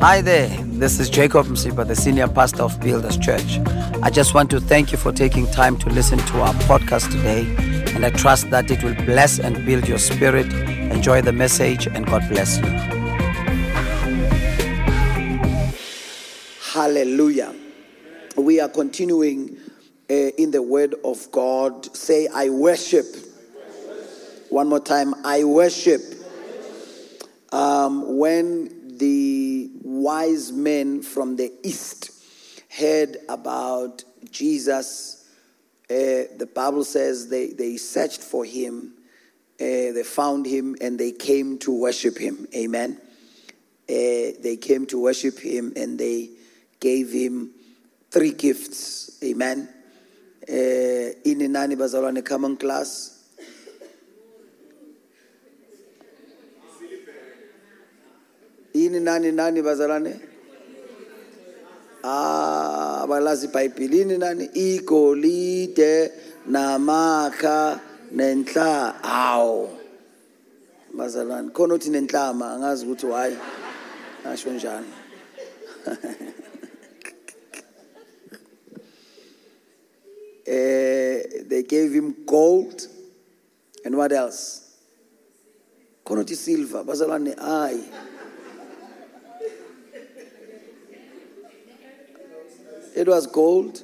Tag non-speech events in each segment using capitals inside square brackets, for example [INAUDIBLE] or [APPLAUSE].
Hi there, this is Jacob Msipha, the senior pastor of Builders Church. I just want to thank you for taking time to listen to our podcast today, and I trust that it will bless and build your spirit. Enjoy the message, and God bless you. Hallelujah. We are continuing uh, in the word of God. Say, I worship. One more time, I worship. Um, when the wise men from the east heard about Jesus, uh, the Bible says they, they searched for him, uh, they found him, and they came to worship him. Amen. Uh, they came to worship him and they gave him three gifts. Amen. Uh, ini nani bazalwane common class ini nani nani bazalwane ah abalazi ibhayibhile ini nani? Igolide namakha nenhla awu bazalwane khona uthi nenhlama angazi ukuthi why? Asho njani? [LAUGHS] Eh, they gave him gold and what else? Khona uthi silver bazalwane hayi it was gold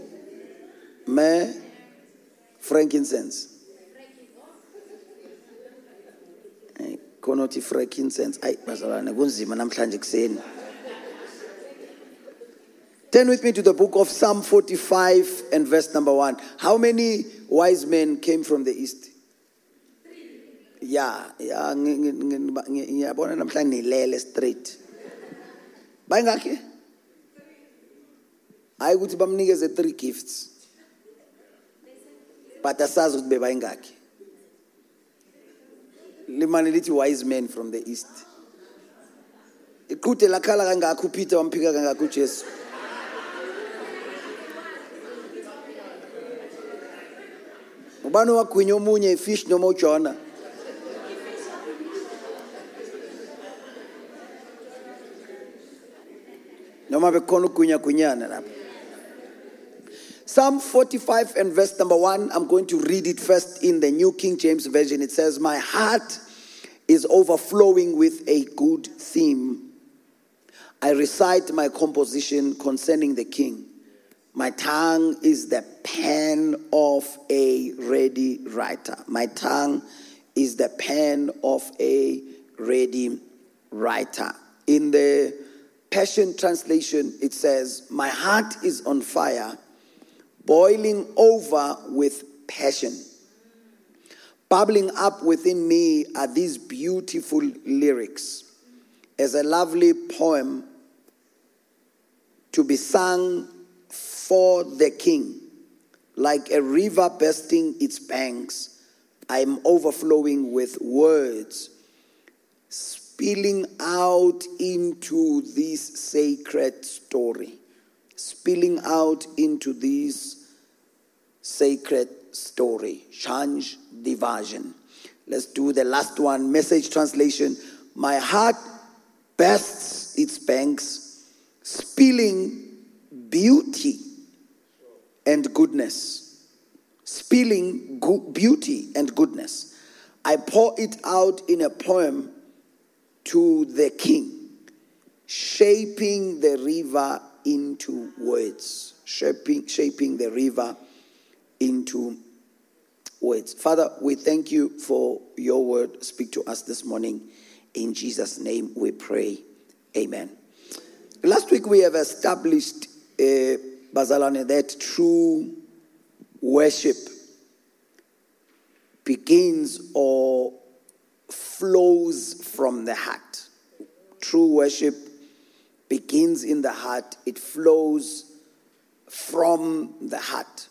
myrrh frankincense Eh, khona uthi frankincense Turn with me to the book of Psalm 45 and verse number 1. How many wise men came from the east? Yeah, yeah, ngi- ngi- ngi- ngi- ngiyabona namhlanje nilele straight. Hayi ukuthi bamnikeze three gifts. But asazi ukuthi bebayingakhi. Limani lithi wise men from the east. Iqhude lakhala kangakho uPeter wamphika kangakho uJesu. ubani owagwinya omunye ifish noma ujona noma bekhona ugwinyagwinyana lapho Psalm 45 and verse number 1, I'm going to read it first in the New King James Version. It says, My heart is overflowing with a good theme. I recite my composition concerning the king. My tongue is the pen of a ready writer. My tongue is the pen of a ready writer. In the Passion Translation, it says, My heart is on fire, boiling over with passion. Bubbling up within me are these beautiful lyrics as a lovely poem to be sung for the king. Like a river bursting its banks, I am overflowing with words, spilling out into this sacred story, spilling out into this sacred story. Change division. Let's do the last one. Message translation. My heart bursts its banks, spilling beauty and goodness. Spilling go- beauty and goodness. I pour it out in a poem to the king, shaping the river into words. Shaping, shaping the river into words. Father, we thank you for your word. Speak to us this morning. In Jesus' name we pray. Amen. Last week we have established, uh, Bazalane, that true worship begins or flows from the heart. True worship begins in the heart, it flows from the heart.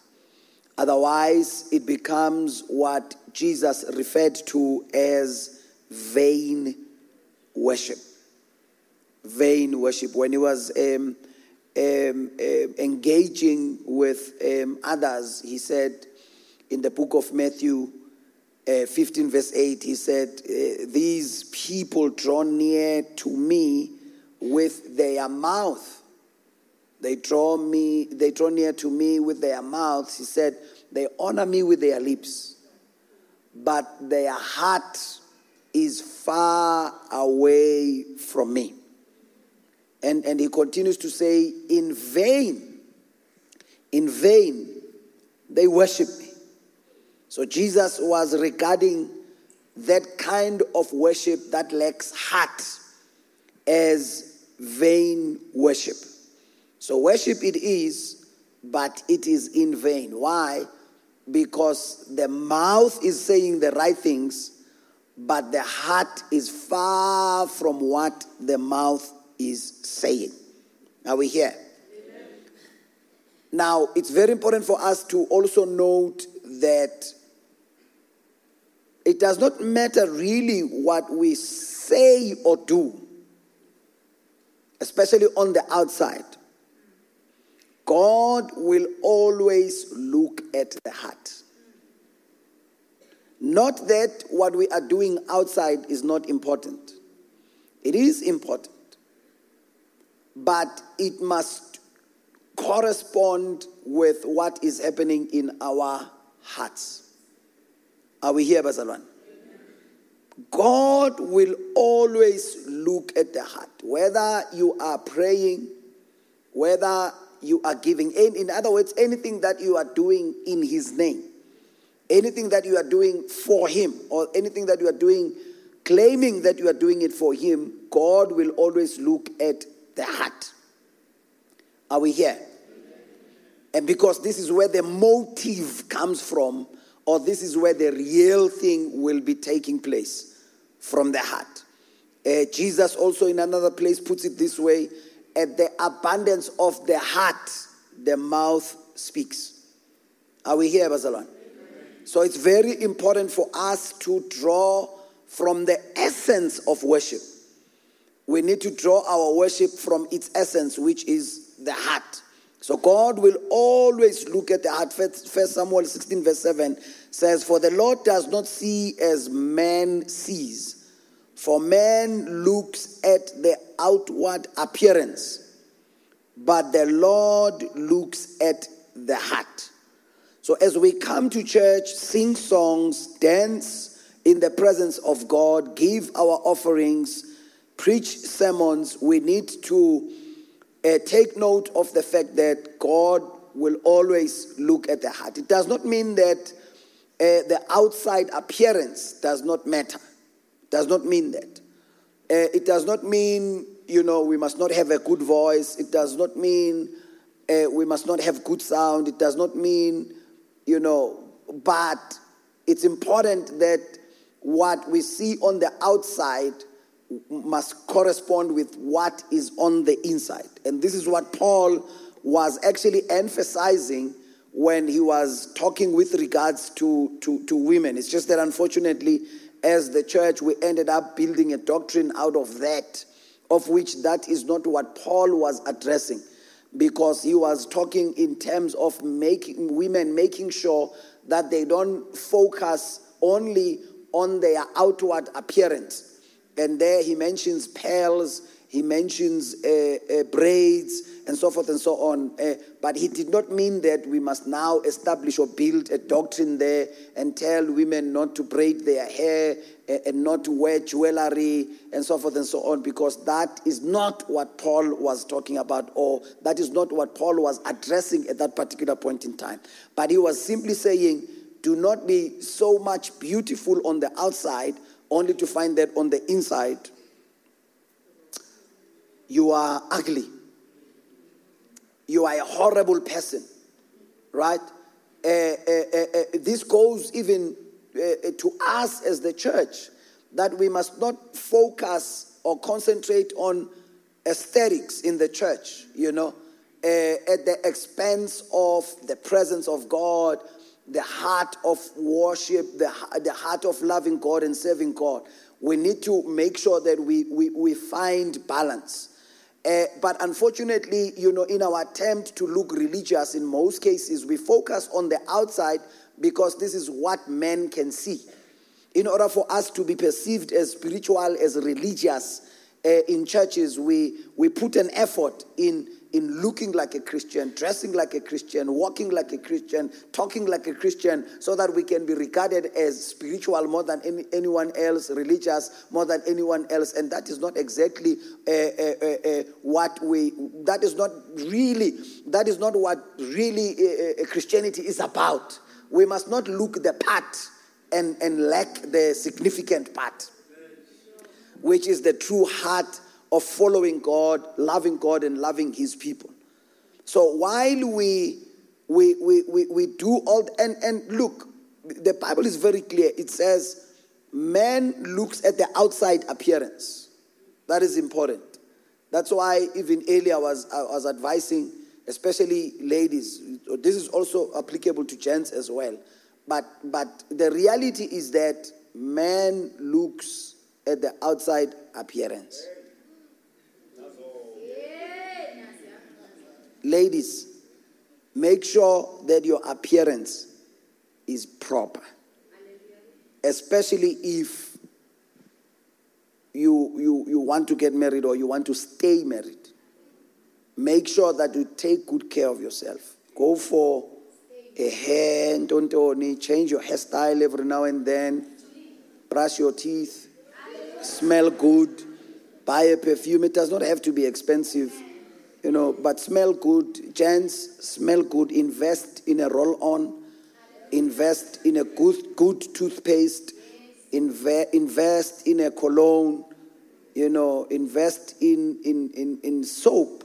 Otherwise, it becomes what Jesus referred to as vain worship. Vain worship. When he was um, um, um, engaging with um, others, he said in the book of Matthew uh, 15, verse 8, he said, uh, These people draw near to me with their mouth. They draw me, they draw near to me with their mouths. He said, they honor me with their lips, but their heart is far away from me. And, and he continues to say, in vain, in vain, they worship me. So Jesus was regarding that kind of worship that lacks heart as vain worship. So, worship it is, but it is in vain. Why? Because the mouth is saying the right things, but the heart is far from what the mouth is saying. Are we here? Now, it's very important for us to also note that it does not matter really what we say or do, especially on the outside. God will always look at the heart. Not that what we are doing outside is not important, it is important, but it must correspond with what is happening in our hearts. Are we here, Bazalwan? God will always look at the heart. Whether you are praying, whether you are giving, in other words, anything that you are doing in His name, anything that you are doing for Him, or anything that you are doing claiming that you are doing it for Him, God will always look at the heart. Are we here? And because this is where the motive comes from, or this is where the real thing will be taking place from the heart. Uh, Jesus also in another place puts it this way at the abundance of the heart, the mouth speaks. Are we here, Bazalwan? So it's very important for us to draw from the essence of worship. We need to draw our worship from its essence, which is the heart. So God will always look at the heart. First Samuel 16, verse 7 says, For the Lord does not see as man sees. For man looks at the outward appearance, but the Lord looks at the heart. So as we come to church, sing songs, dance in the presence of God, give our offerings, preach sermons, we need to uh, take note of the fact that God will always look at the heart. It does not mean that uh, the outside appearance does not matter. Does not mean that. Uh, it does not mean, you know, we must not have a good voice. It does not mean uh, we must not have good sound. It does not mean, you know, but it's important that what we see on the outside must correspond with what is on the inside. And this is what Paul was actually emphasizing when he was talking with regards to, to, to women. It's just that unfortunately, as the church, we ended up building a doctrine out of that, of which that is not what Paul was addressing, because he was talking in terms of making women making sure that they don't focus only on their outward appearance and there he mentions pearls, he mentions uh, uh, braids, and so forth and so on. Uh, but he did not mean that we must now establish or build a doctrine there and tell women not to braid their hair uh, and not to wear jewelry and so forth and so on, because that is not what Paul was talking about, or that is not what Paul was addressing at that particular point in time. But he was simply saying, do not be so much beautiful on the outside only to find that on the inside, you are ugly. You are a horrible person, right? Uh, uh, uh, this goes even to us as the church that we must not focus or concentrate on aesthetics in the church, you know, at the expense of the presence of God the heart of worship, the, the heart of loving God and serving God. We need to make sure that we, we, we find balance. Uh, but unfortunately, you know, in our attempt to look religious, in most cases, we focus on the outside because this is what men can see. In order for us to be perceived as spiritual, as religious, uh, in churches, we, we put an effort in, in looking like a Christian, dressing like a Christian, walking like a Christian, talking like a Christian, so that we can be regarded as spiritual more than any, anyone else, religious more than anyone else. And that is not exactly uh, uh, uh, what we, that is not really, that is not what really uh, uh, Christianity is about. We must not look the part and, and lack the significant part, which is the true heart of following God, loving God, and loving His people. So while we we we we, we do all and and look, the Bible is very clear. It says, man looks at the outside appearance. That is important. That's why even earlier I was I was advising, especially ladies. This is also applicable to gents as well. But but the reality is that man looks at the outside appearance. Ladies, make sure that your appearance is proper. Especially if you, you, you want to get married or you want to stay married. Make sure that you take good care of yourself. Go for a hair, tontoni, change your hairstyle every now and then, brush your teeth, smell good, buy a perfume. It does not have to be expensive you know, but smell good. Gents, smell good. Invest in a roll on. Invest in a good, good toothpaste. Inve- invest in a cologne. You know, invest in, in, in, in soap.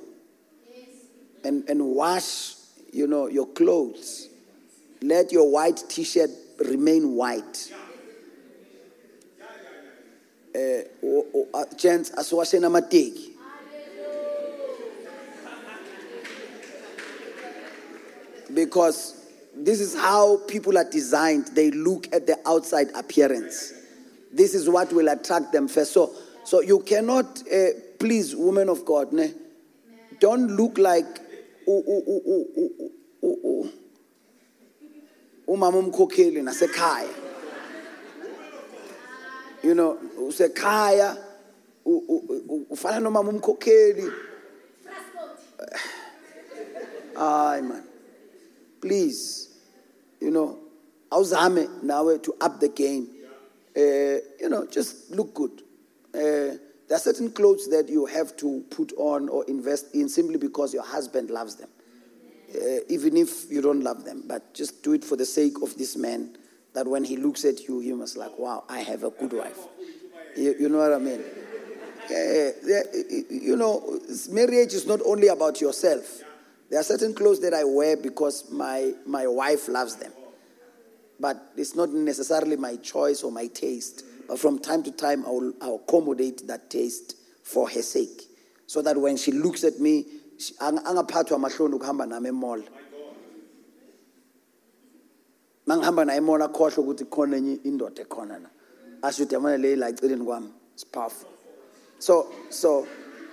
And, and wash, you know, your clothes. Let your white t shirt remain white. Uh, gents, asiwashe namateki because this is how people are designed. They look at the outside appearance. This is what will attract them first. So, so you cannot, uh, please, women of God, ne, don't look like umama umkhokheli nasekhaya. You know, usekhaya ufana nomama umkhokheli. Ay man please, you know, awuzame nawe to up the game. Uh, you know, just look good. Uh, there are certain clothes that you have to put on or invest in simply because your husband loves them. Uh, even if you don't love them, but just do it for the sake of this man. That when he looks at you, he must like, "Wow, I have a good wife." You, you know what I mean? you know, marriage is not only about yourself. There are certain clothes that I wear because my, my wife loves them. But it's not necessarily my choice or my taste. But from time to time, I will I'll accommodate that taste for her sake. So that when she looks at me, angaphathwa amahloni ukuhamba nami emall mangihamba naye emall akhohlwe ukuthi khona enye indoda ekhona na asho it's powerful so so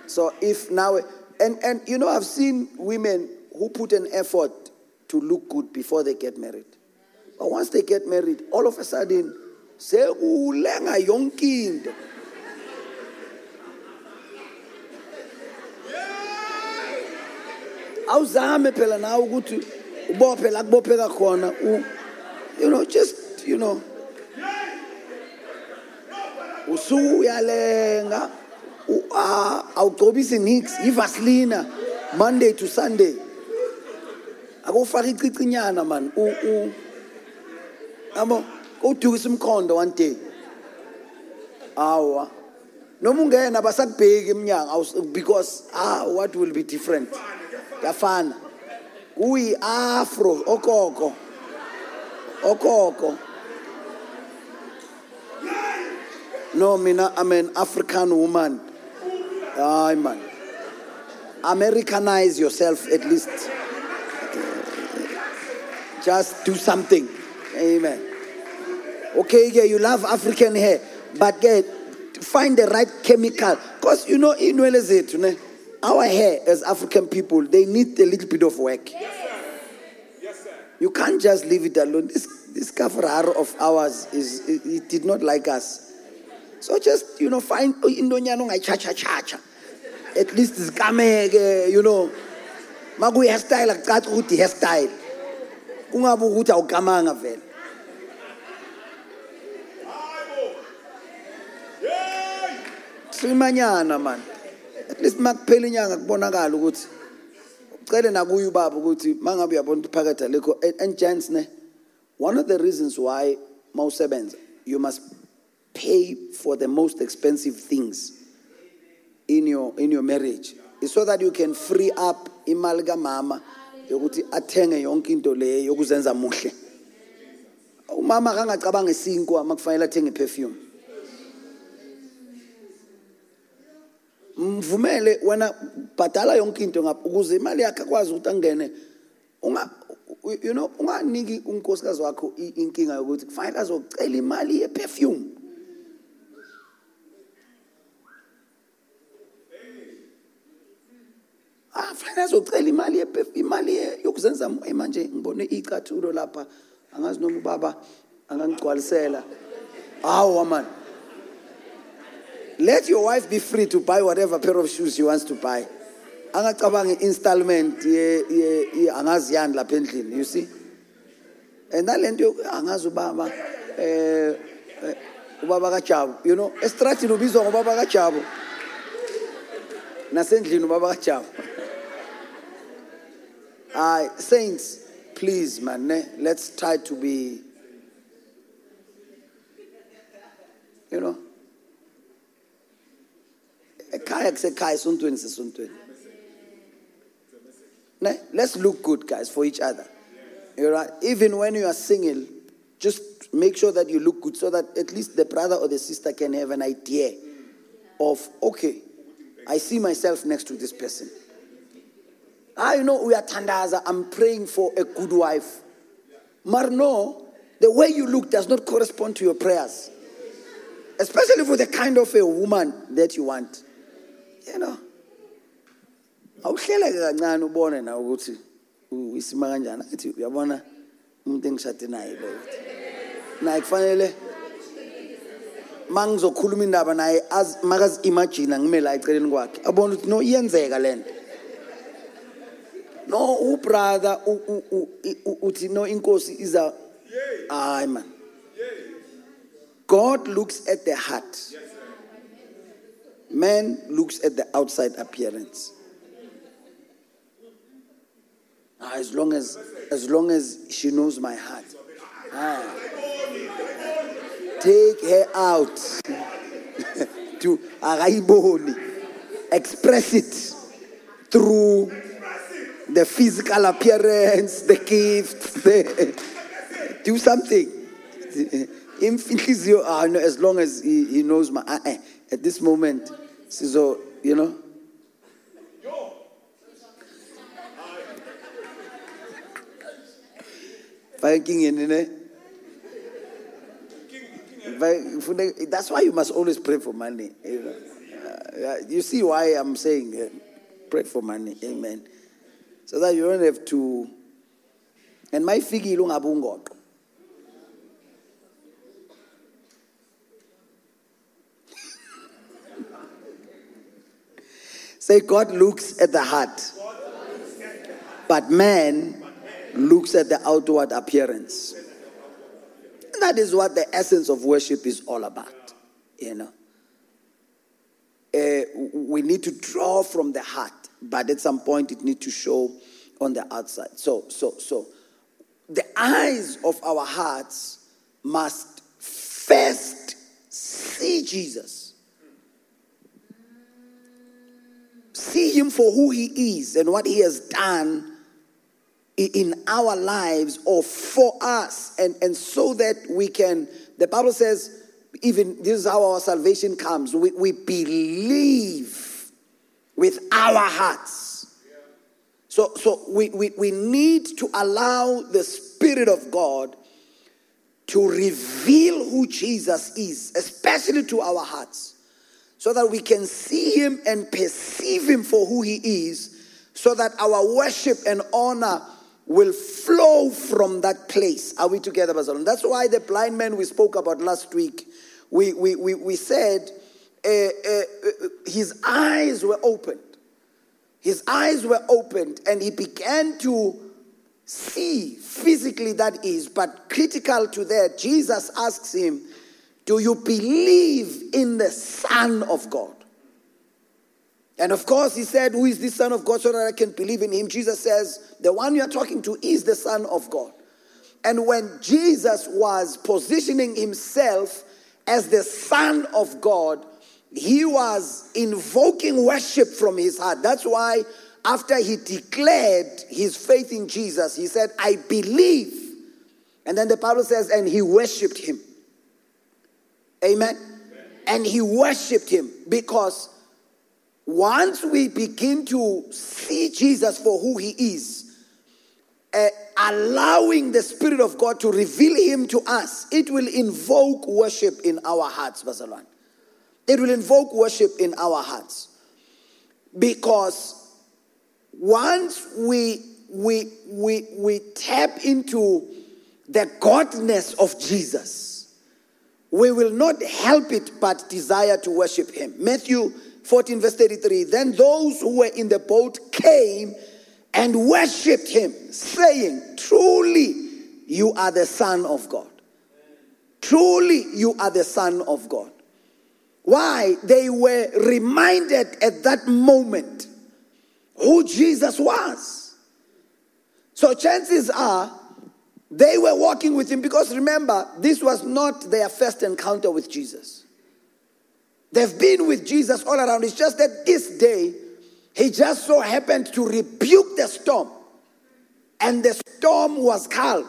so if now and, and you know, I've seen women who put an effort to look good before they get married. But once they get married, all of a sudden, sekulenga yonke into. awuzame phela nawe ukuthi ubophe la kubopheka khona you know just you know usuke uyalenga awugcobisi nix ivaslina monday to sunday. Akufaka icicinyana man. Yabo udukisa umkhondo one day awa. Noma ungena basakubheki eminyango because ah what will be different? Kuyafana. Kuyi afro okoko okoko no mina i'm an african woman. Ay, man. Americanize yourself at least. Just do something. Amen. Okay, yeah, you love African hair, but get find the right chemical. Because you know, in it, our hair as African people, they need a little bit of work. Yes, sir. Yes, sir. You can't just leave it alone. This this kafar of ours is it, it did not like us. So just you know find intonyana ongayichacha-chacha at least zikameke you know. Makuyi-hairstyle akucaci ukuthi i-hairstyle kungabe ukuthi awukamanga vele. Simanyana man. At least makuphela inyanga kubonakala ukuthi ucele nakuye ubaba ukuthi mangabe uyabona ukuthi phakathi alikho and gents ne one of the reasons why mawusebenza you must pay for the most expensive things in your in your marriage. Is so that you can free up imali kamama yokuthi athenge yonke into le yokuzenza muhle. Umama akangacabanga isinkwa makufanele athenge perfume. Mvumele wena bhadala yonke into ukuze imali yakhe akwazi ukuthi angene unga you know unganiki unkosikazi wakho inkinga yokuthi kufanele azocela imali yeperfume. Ah fanele azocela imali imali yokuzenza manje ngibone icathulo lapha. Angazi noma ubaba angangigcwalisela. Hawa man. Let your wife be free to buy whatever pair of shoes she wants to buy. Angacabangi installment ye angazi yani lapha endlini you see? And nalento angazi ubaba eh eh, ubaba kaJabu you know? Estratini ubizwa ngobaba kaJabu. Nasendlini ubaba kaJabu. Hi, saints, please, man, let's try to be, you know, ne let's look good guys for each other. You know even when you are single just make sure that you look good so that at least the brother or the sister can have an idea of okay i see myself next to this person ah you know uyatandaza i'm praying for a good wife. But no the way you look does not correspond to your prayers. Especially for the kind of a woman that you want. You know awuhleleke kancane ubone na ukuthi isima kanjani. Athi uyabona umuntu engishade naye lo. Naye kufanele mangizokhuluma indaba naye az- makazi imagine ngime la eceleni kwakhe. Abone ukuthi no iyenzeka lento no ubrother uthi no inkosi iza hayi man. God looks at the heart. Man looks at the outside appearance. Ah, as long as as long as she knows my heart. Ah. take her out. [LAUGHS] To express it through the physical appearance the gifts the, [LAUGHS] do something. Imfihliziyo ah as long as he, he knows my ah, eh, at this moment so you know? That's why you must always pray for money you. Uh, see why i'm saying uh, pray for money amen so that you don't have to and my mayifikile ungabe ungoqo [LAUGHS] say god looks at the heart but man looks at the outward appearance. And that is what the essence of worship is all about you know. Uh, we need to draw from the heart, but at some point it needs to show on the outside. So, so, so, the eyes of our hearts must first see Jesus, see Him for who He is and what He has done in our lives or for us. And, and so that we can the bible says even this is how our salvation comes. We, we believe with our hearts so so we, we, we need to allow the spirit of god to reveal who jesus is especially to our hearts so that we can see him and perceive him for who he is, so that our worship and honor will flow from that place. Are we together, Bazalon? That's why the blind man we spoke about last week, we, we, we, we said Eh, eh, eh, his eyes were opened. His eyes were opened and he began to see physically that is, but critical to that, Jesus asks him, Do you believe in the Son of God? And of course, he said, Who is this Son of God so that I can believe in him? Jesus says, The one you are talking to is the Son of God. And when Jesus was positioning himself as the Son of God, he was invoking worship from his heart. That's why, after he declared his faith in Jesus, he said, I believe. And then the Bible says, and he worshiped him. Amen. Amen. And he worshiped him because once we begin to see Jesus for who he is, uh, allowing the Spirit of God to reveal him to us, it will invoke worship in our hearts, Barcelona. It will invoke worship in our hearts. Because once we, we, we, we tap into the godness of Jesus, we will not help it but desire to worship him. Matthew 14, verse 33 Then those who were in the boat came and worshiped him, saying, Truly, you are the Son of God. Truly, you are the Son of God. Why? They were reminded at that moment who Jesus was. So, chances are they were walking with him because remember, this was not their first encounter with Jesus. They've been with Jesus all around. It's just that this day, he just so happened to rebuke the storm, and the storm was calm.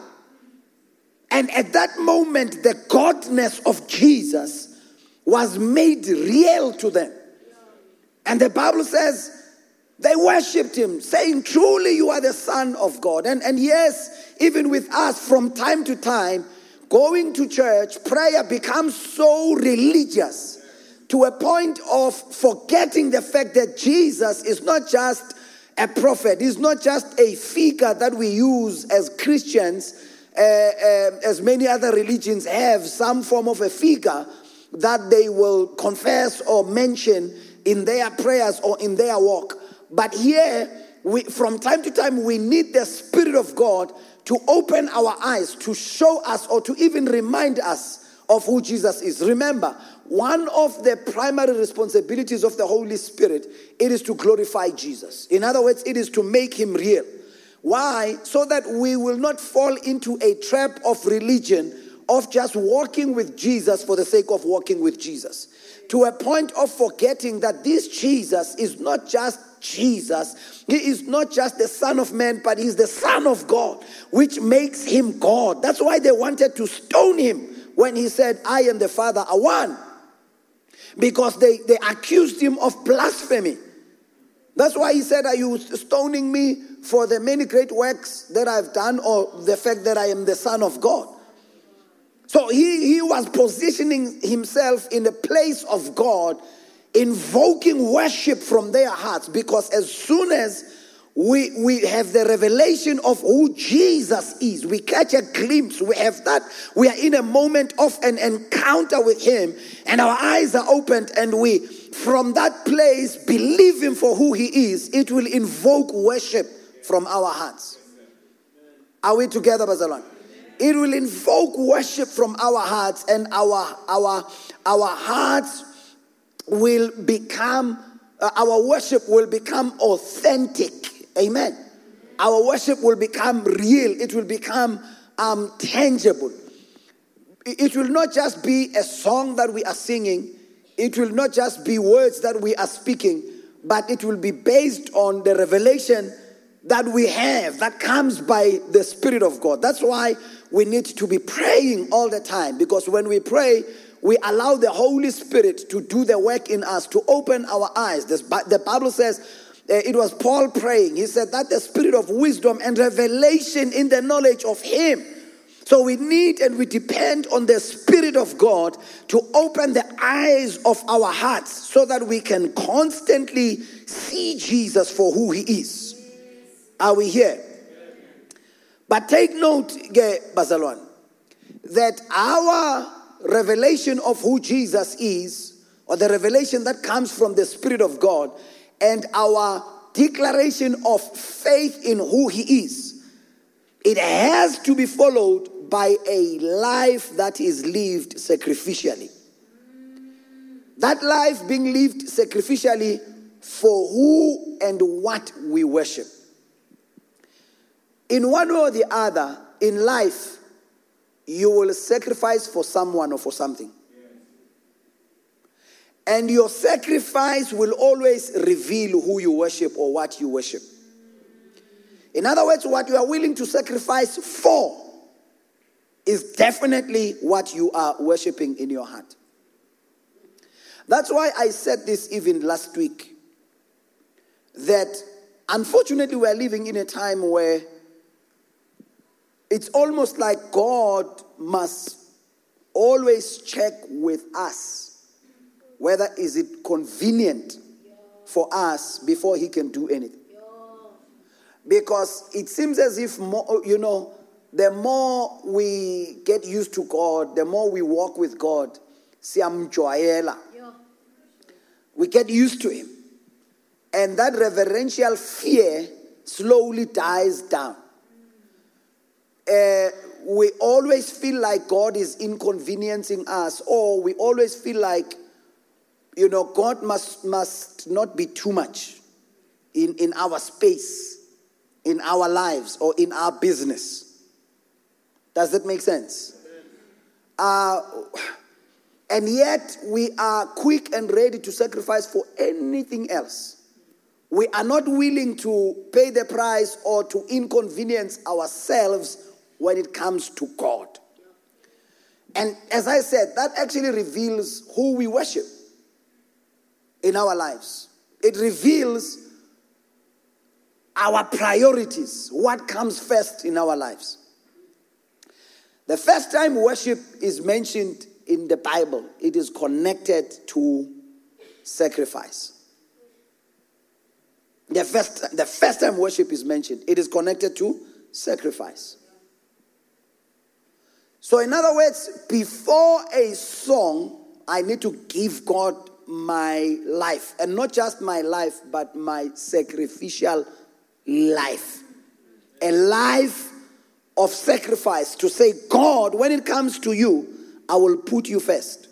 And at that moment, the godness of Jesus was made real to them. And the Bible says they worshiped him, saying, Truly, you are the Son of God. And, and yes, even with us, from time to time, going to church, prayer becomes so religious to a point of forgetting the fact that Jesus is not just a prophet, he's not just a figure that we use as Christians, uh, uh, as many other religions have some form of a figure that they will confess or mention in their prayers or in their walk. But here, we, from time to time, we need the Spirit of God to open our eyes, to show us, or to even remind us of who Jesus is. Remember, one of the primary responsibilities of the Holy Spirit it is to glorify Jesus. In other words, it is to make him real. Why? So that we will not fall into a trap of religion of just walking with Jesus for the sake of walking with Jesus. To a point of forgetting that this Jesus is not just Jesus. He is not just the Son of Man, but He's the Son of God, which makes Him God. That's why they wanted to stone Him when He said, I and the Father are one because they, they accused him of blasphemy. That's why he said, Are you stoning me for the many great works that I've done or the fact that I am the Son of God? So he, he was positioning himself in the place of God, invoking worship from their hearts because as soon as we, we have the revelation of who Jesus is. We catch a glimpse. We have that. We are in a moment of an encounter with Him, and our eyes are opened, and we, from that place, believe Him for who He is. It will invoke worship from our hearts. Are we together, Bazalon? It will invoke worship from our hearts, and our our our hearts will become. Uh, our worship will become authentic Amen. Our worship will become real, it will become um, tangible. It will not just be a song that we are singing, it will not just be words that we are speaking, but it will be based on the revelation that we have that comes by the Spirit of God. That's why we need to be praying all the time because when we pray, we allow the Holy Spirit to do the work in us, to open our eyes. The Bible says, uh, it was Paul praying. He said that the spirit of wisdom and revelation in the knowledge of Him. So we need and we depend on the Spirit of God to open the eyes of our hearts so that we can constantly see Jesus for who He is. Are we here? But take note, Bazalwan, that our revelation of who Jesus is, or the revelation that comes from the Spirit of God, and our declaration of faith in who He is, it has to be followed by a life that is lived sacrificially. That life being lived sacrificially for who and what we worship. In one way or the other, in life, you will sacrifice for someone or for something. And your sacrifice will always reveal who you worship or what you worship. In other words, what you are willing to sacrifice for is definitely what you are worshiping in your heart. That's why I said this even last week that unfortunately we're living in a time where it's almost like God must always check with us whether is it convenient for us before he can do anything. Because it seems as if more you know the more we get used to god the more we walk with god siyamjwayela we get used to him. And that reverential fear slowly dies down uh, we always feel like God is inconveniencing us, or we always feel like, you know, God must, must not be too much in, in our space, in our lives, or in our business. Does that make sense? Uh, and yet, we are quick and ready to sacrifice for anything else. We are not willing to pay the price or to inconvenience ourselves when it comes to God. And as I said, that actually reveals who we worship in our lives. It reveals our priorities, what comes first in our lives. The first time worship is mentioned in the Bible, it is connected to sacrifice. The first, the first time worship is mentioned, it is connected to sacrifice. So, in other words, before a song, I need to give God my life. And not just my life, but my sacrificial life. A life of sacrifice to say, God, when it comes to you, I will put you first.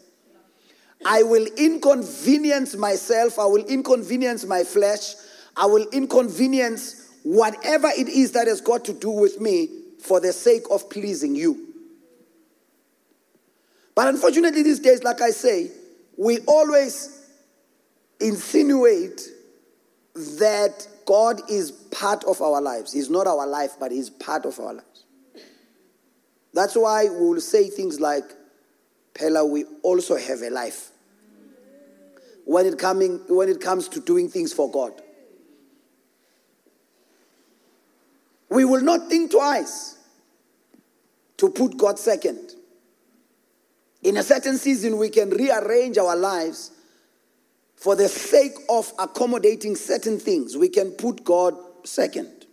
I will inconvenience myself. I will inconvenience my flesh. I will inconvenience whatever it is that has got to do with me for the sake of pleasing you. But unfortunately, these days, like I say, we always insinuate that God is part of our lives. He's not our life, but He's part of our lives. That's why we will say things like, Pella, we also have a life. When it, coming, when it comes to doing things for God, we will not think twice to put God second. In a certain season, we can rearrange our lives for the sake of accommodating certain things. We can put God second.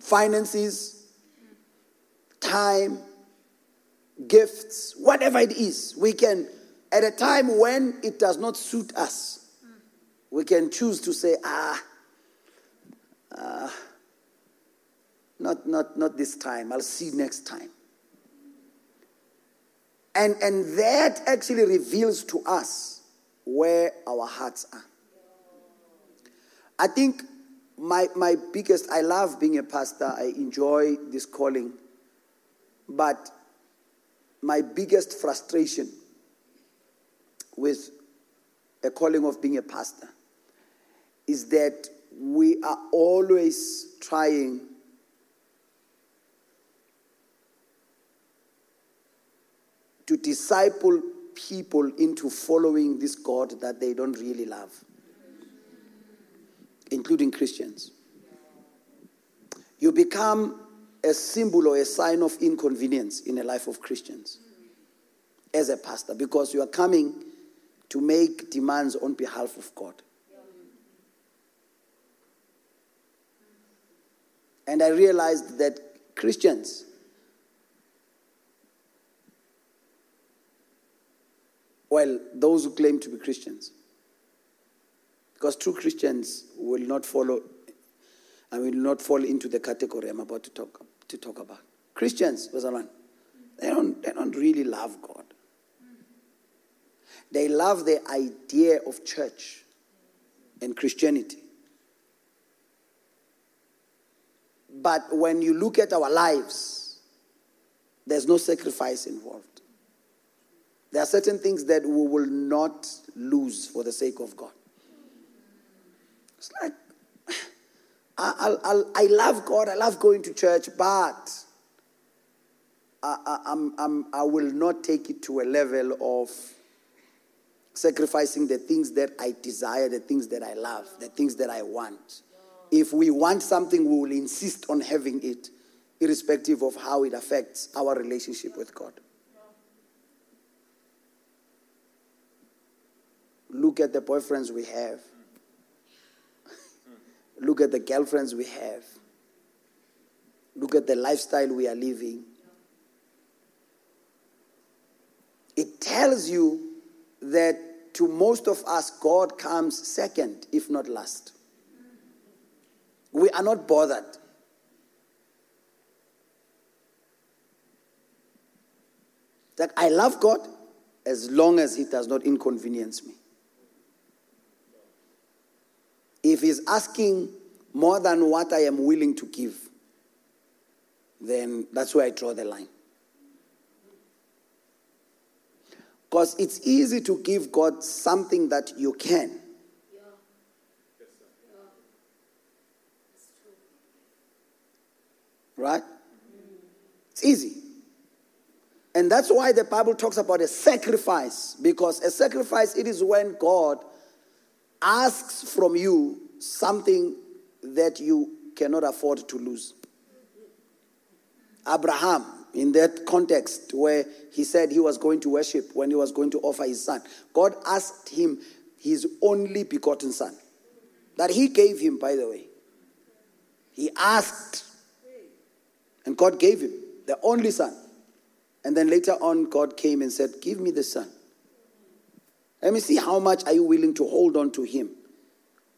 Finances, time, gifts, whatever it is, we can, at a time when it does not suit us, we can choose to say, ah, ah not, not, not this time. I'll see next time. And, and that actually reveals to us where our hearts are. I think my, my biggest, I love being a pastor, I enjoy this calling, but my biggest frustration with a calling of being a pastor is that we are always trying to disciple people into following this God that they don't really love, including Christians. You become a symbol or a sign of inconvenience in the life of Christians as a pastor because you are coming to make demands on behalf of God. And I realized that Christians Well, those who claim to be Christians. Because true Christians will not follow and will not fall into the category I'm about to talk, to talk about. Christians, Bazalan, they don't, they don't really love God. They love the idea of church and Christianity. But when you look at our lives, there's no sacrifice involved. There are certain things that we will not lose for the sake of God. It's like, [SIGHS] I, I, I love God, I love going to church, but I, I, I'm, I'm, I will not take it to a level of sacrificing the things that I desire, the things that I love, the things that I want. If we want something, we will insist on having it, irrespective of how it affects our relationship with God. Look at the boyfriends we have. Look at the girlfriends we have. Look at the lifestyle we are living. It tells you that to most of us, God comes second, if not last. We are not bothered. That I love God as long as He does not inconvenience me. If He's asking more than what I am willing to give, then that's where I draw the line. Because it's easy to give God something that you can. Right? It's easy. And that's why the Bible talks about a sacrifice. Because a sacrifice, it is when God asks from you something that you cannot afford to lose. Abraham, in that context where he said he was going to worship when he was going to offer his son, God asked him his only begotten son, that he gave him, by the way. He asked, and God gave him the only son. And then later on, God came and said, Give me the son. Let me see how much are you willing to hold on to him,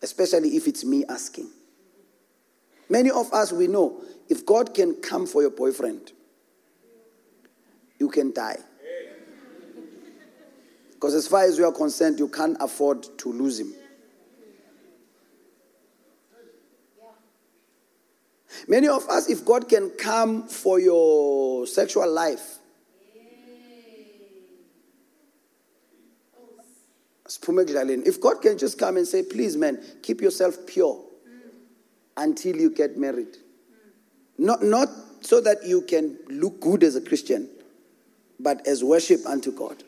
especially if it's me asking. Many of us, we know if God can come for your boyfriend, you can die. Because as far as you are concerned, you can't afford to lose him. Many of us, if God can come for your sexual life, if God can just come and say, please, man, keep yourself pure until you get married. Not, not so that you can look good as a Christian, but as worship unto God.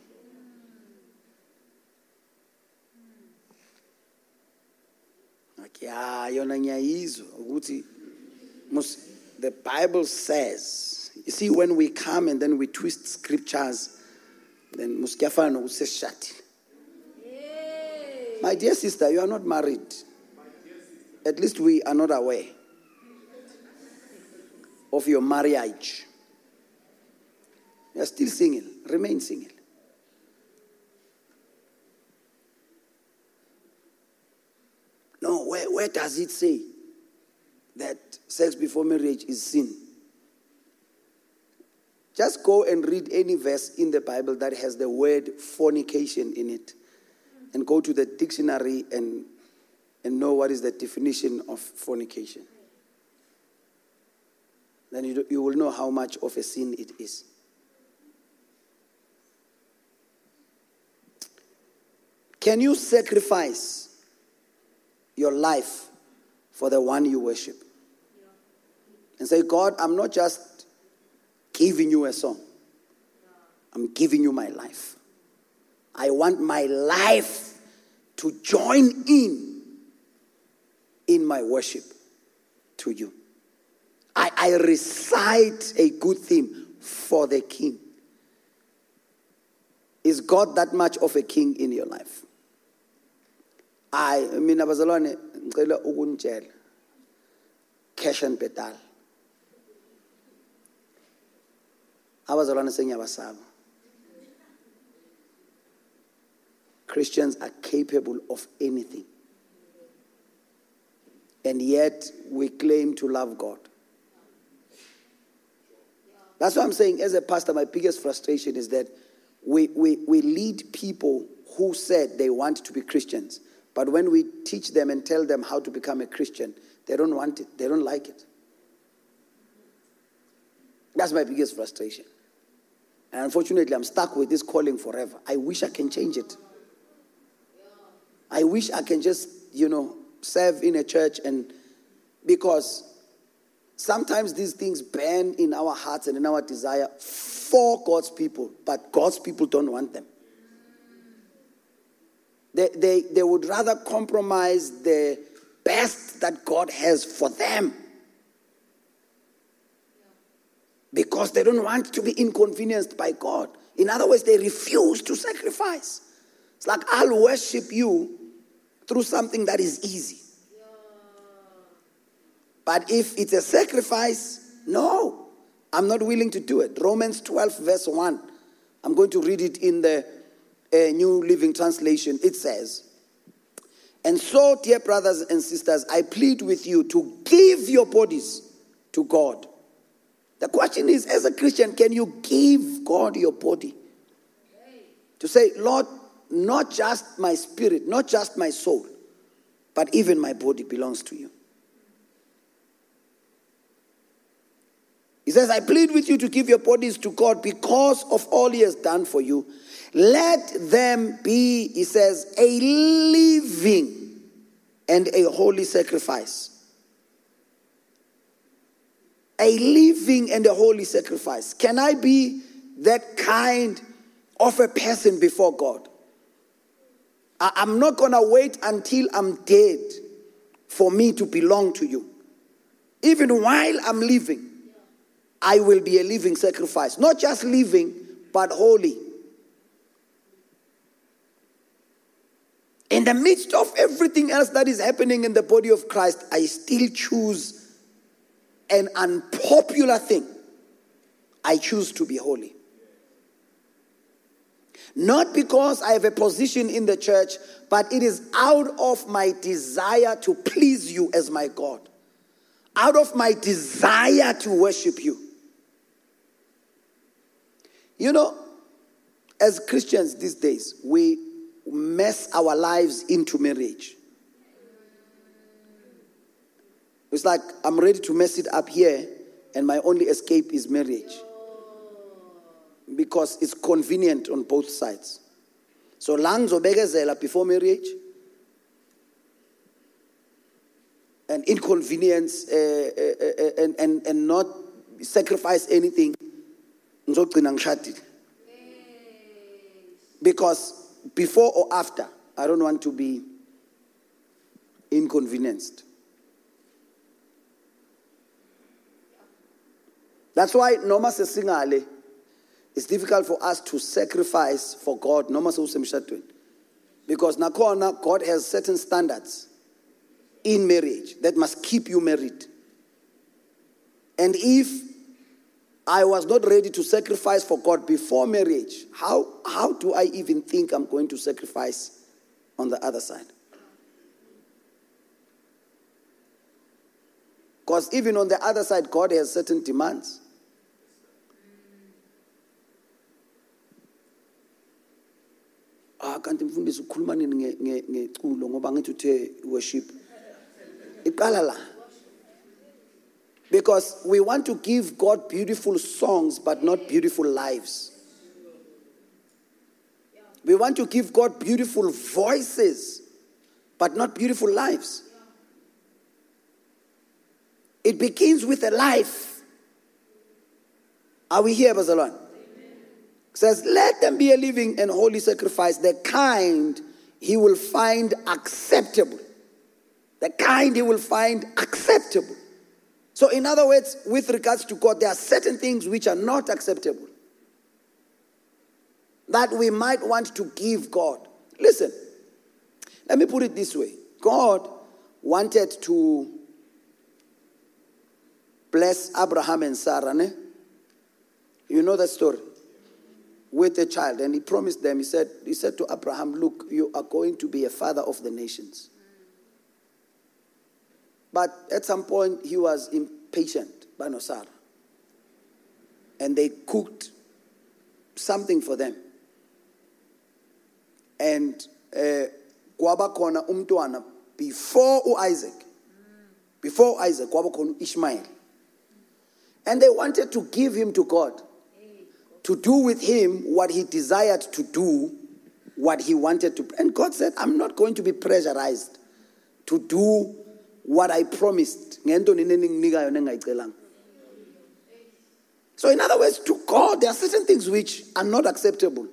Ah, ukuthi the Bible says, you see, when we come and then we twist scriptures, then muskiyafana nokuthi sesishadile. My dear sister, you are not married. At least we are not aware of your marriage. You are still single. Remain single. No, where, where does it say that sex before marriage is sin? Just go and read any verse in the Bible that has the word fornication in it. And go to the dictionary and and know what is the definition of fornication. Then you, you will know how much of a sin it is. Can you sacrifice your life for the one you worship? And say, God, I'm not just giving you a song, I'm giving you my life. I want my life to join in in my worship to you. I, I recite a good theme for the king. Is God that much of a king in your life? I mina bazalwane ngicela ukunitshela cash and pedal. abazalwane sengiyabasaba Christians are capable of anything. And yet we claim to love God. That's what I'm saying. As a pastor, my biggest frustration is that we, we, we lead people who said they want to be Christians, but when we teach them and tell them how to become a Christian, they don't want it, they don't like it. That's my biggest frustration. And unfortunately, I'm stuck with this calling forever. I wish I can change it. I wish I can just, you know, serve in a church and because sometimes these things burn in our hearts and in our desire for God's people, but God's people don't want them. They, they, they would rather compromise the best that God has for them because they don't want to be inconvenienced by God. In other words, they refuse to sacrifice. It's like, I'll worship you through something that is easy. But if it's a sacrifice, no, I'm not willing to do it. Romans 12, verse 1. I'm going to read it in the uh, New Living Translation. It says, And so, dear brothers and sisters, I plead with you to give your bodies to God. The question is, as a Christian, can you give God your body? To say, Lord, not just my spirit, not just my soul, but even my body belongs to you. He says, I plead with you to give your bodies to God because of all He has done for you. Let them be, he says, a living and a holy sacrifice. A living and a holy sacrifice. Can I be that kind of a person before God? I'm not going to wait until I'm dead for me to belong to you. Even while I'm living, I will be a living sacrifice. Not just living, but holy. In the midst of everything else that is happening in the body of Christ, I still choose an unpopular thing. I choose to be holy. Not because I have a position in the church, but it is out of my desire to please you as my God, out of my desire to worship you. You know, as Christians these days, we mess our lives into marriage. It's like I'm ready to mess it up here, and my only escape is marriage. Because it's convenient on both sides. So lang zobegezela before marriage, and inconvenience uh, uh, uh, and, and, and not sacrifice anything because before or after i don't want to be inconvenienced that's why noma sesingale it's difficult for us to sacrifice for god because nakhona god has certain standards in marriage that must keep you married and if I was not ready to sacrifice for God before marriage. How, how do I even think I'm going to sacrifice on the other side? Because even on the other side, God has certain demands. Ah kanti mfundisi ukhuluma nini ngeculo ngoba ngithi uthe worship iqala la because we want to give God beautiful songs, but not beautiful lives. We want to give God beautiful voices, but not beautiful lives. It begins with a life. Are we here, Bazalwan? Says, Let them be a living and holy sacrifice, the kind he will find acceptable. The kind he will find acceptable. So, in other words, with regards to God, there are certain things which are not acceptable that we might want to give God. Listen, let me put it this way God wanted to bless Abraham and Sarah. Ne? You know that story. With a child. And he promised them, he said, he said to Abraham, Look, you are going to be a father of the nations. But at some point, he was impatient by Nosara. And they cooked something for them. And uh, kwaba khona umntwana before Isaac, Before Isaac, kwaba khona Ishmael. And they wanted to give him to God. To do with him what he desired to do, what he wanted to. And God said, I'm not going to be pressurized to do what I promised. So, in other words, to God, there are certain things which are not acceptable,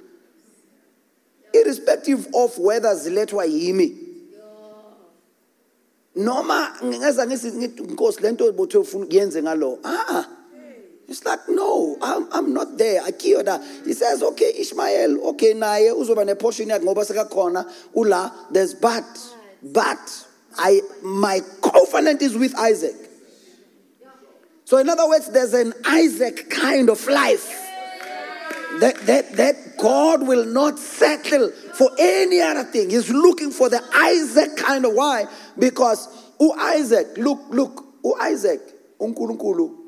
irrespective of whether zilethwa yimi. Noma ngingeza ngithi Nkosi lento bothe ufuna kuyenze ngalo. Ah. It's like, no, I'm, I'm not there. Akiyona. He says, okay, Ishmael, okay, naye uzoba neportion yakhe ngoba sekakhona ula there's but but I my covenant is with Isaac. So in other words, there's an Isaac kind of life. That, that, that God will not settle for any other thing. He's looking for the Isaac kind of why? Because who Isaac, look, look, who Isaac, uNkulunkulu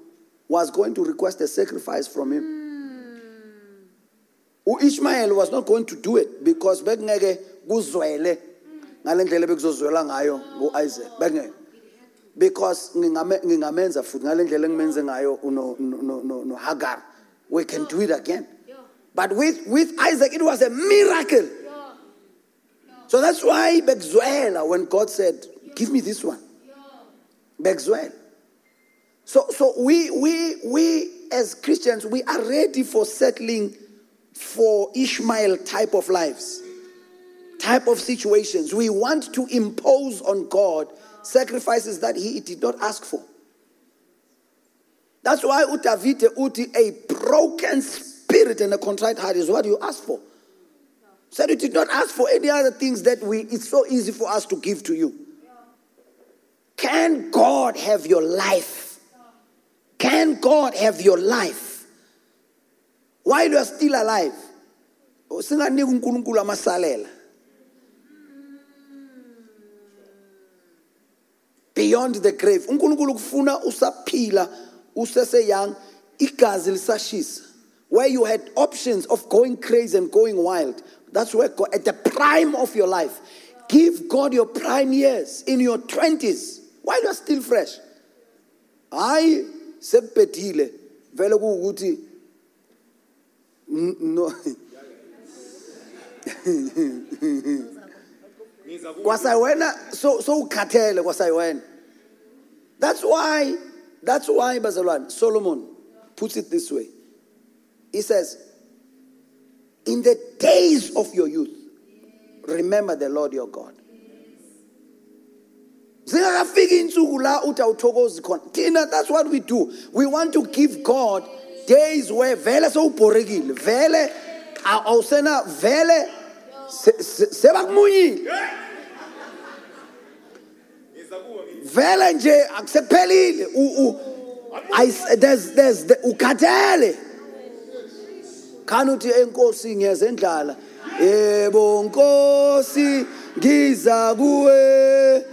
was going to request a sacrifice from him. Who Ishmael was not going to do it because bekungeke kuzwele. Ngale ndlela bekuzozwela ngayo ngo-Isaac bekungeke. Because ngingame- ngingamenza futhi ngale engimenze ngayo uno- no- no- no- nohagar we can do it again. But with, with isaac it was a miracle. So that's why bekuzwela when god said give me this one. Bekuzwela so so we we we as christians we are ready for settling for ishmael type of lives type of situations. We want to impose on God sacrifices that he did not ask for. That's why utavite uti a broken spirit and a contrite heart is what you ask for. Said you did not ask for any other things that we it's so easy for us to give to you. Can God have your life? Can God have your life? While you are still alive. Beyond the grave. Where you had options of going crazy and going wild that's where god, at the prime of your life. Give god your prime years in your 20s while you are still fresh? Hayi sekubhedile vele kuwukuthi no kwasayiwena so so ukhathele kwasayiwena that's why that's why bazalwane solomon puts it this way. He says in the days of your youth remember the lord your god zingakafiki insuku la uthi awuthokozi khona. Thina that's what we do. We want to give god days where vele sewubhorekile vele aw- awusena vele se- se- sebakumunyile vele nje akusephelile ukhathele. Khani uthi enkosi ngiyeza endlala yebo nkosi ngiza kuwe.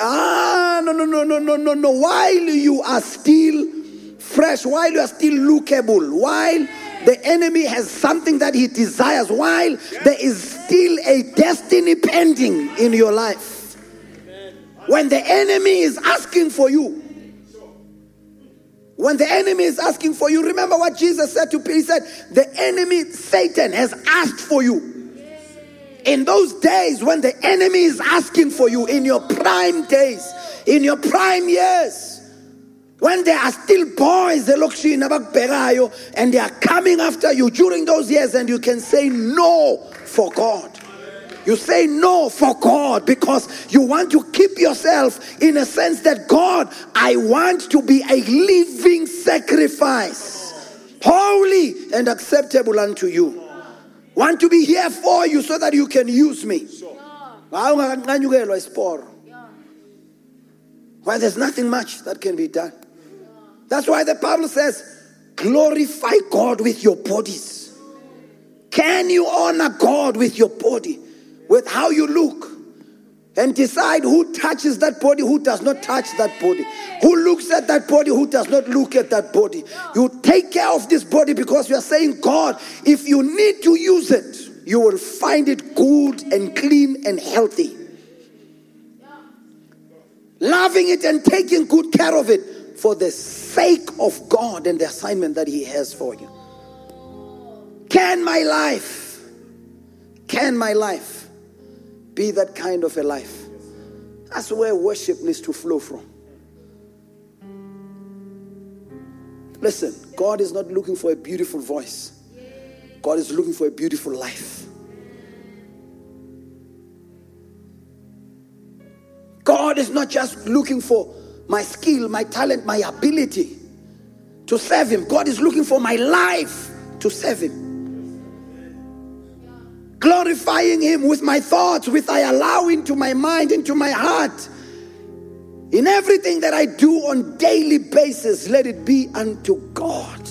Ah no no no no no no no while you are still fresh while you are still lookable while the enemy has something that he desires while there is still a destiny pending in your life when the enemy is asking for you when the enemy is asking for you, remember what Jesus said to Peter. He said, The enemy, Satan, has asked for you. In those days when the enemy is asking for you, in your prime days, in your prime years, when there are still boys and they are coming after you during those years and you can say no for God. You say no for God because you want to keep yourself in a sense that God, I want to be a living sacrifice, holy and acceptable unto you. Want to be here for you so that you can use me. Hayi ungakanqanyukelwa isiporo. Why there's nothing much that can be done. That's why the Bible says, glorify God with your bodies. Can you honor God with your body, with how you look? And decide who touches that body, who does not touch that body, who looks at that body, who does not look at that body. You take care of this body because you are saying, God, if you need to use it, you will find it good and clean and healthy. Loving it and taking good care of it for the sake of God and the assignment that He has for you. Can my life, can my life be that kind of a life. That's where worship needs to flow from. Listen, God is not looking for a beautiful voice, God is looking for a beautiful life. God is not just looking for my skill, my talent, my ability to serve Him. God is looking for my life to serve Him glorifying Him with my thoughts, with I allow into my mind, into my heart. In everything that I do on daily basis, let it be unto God.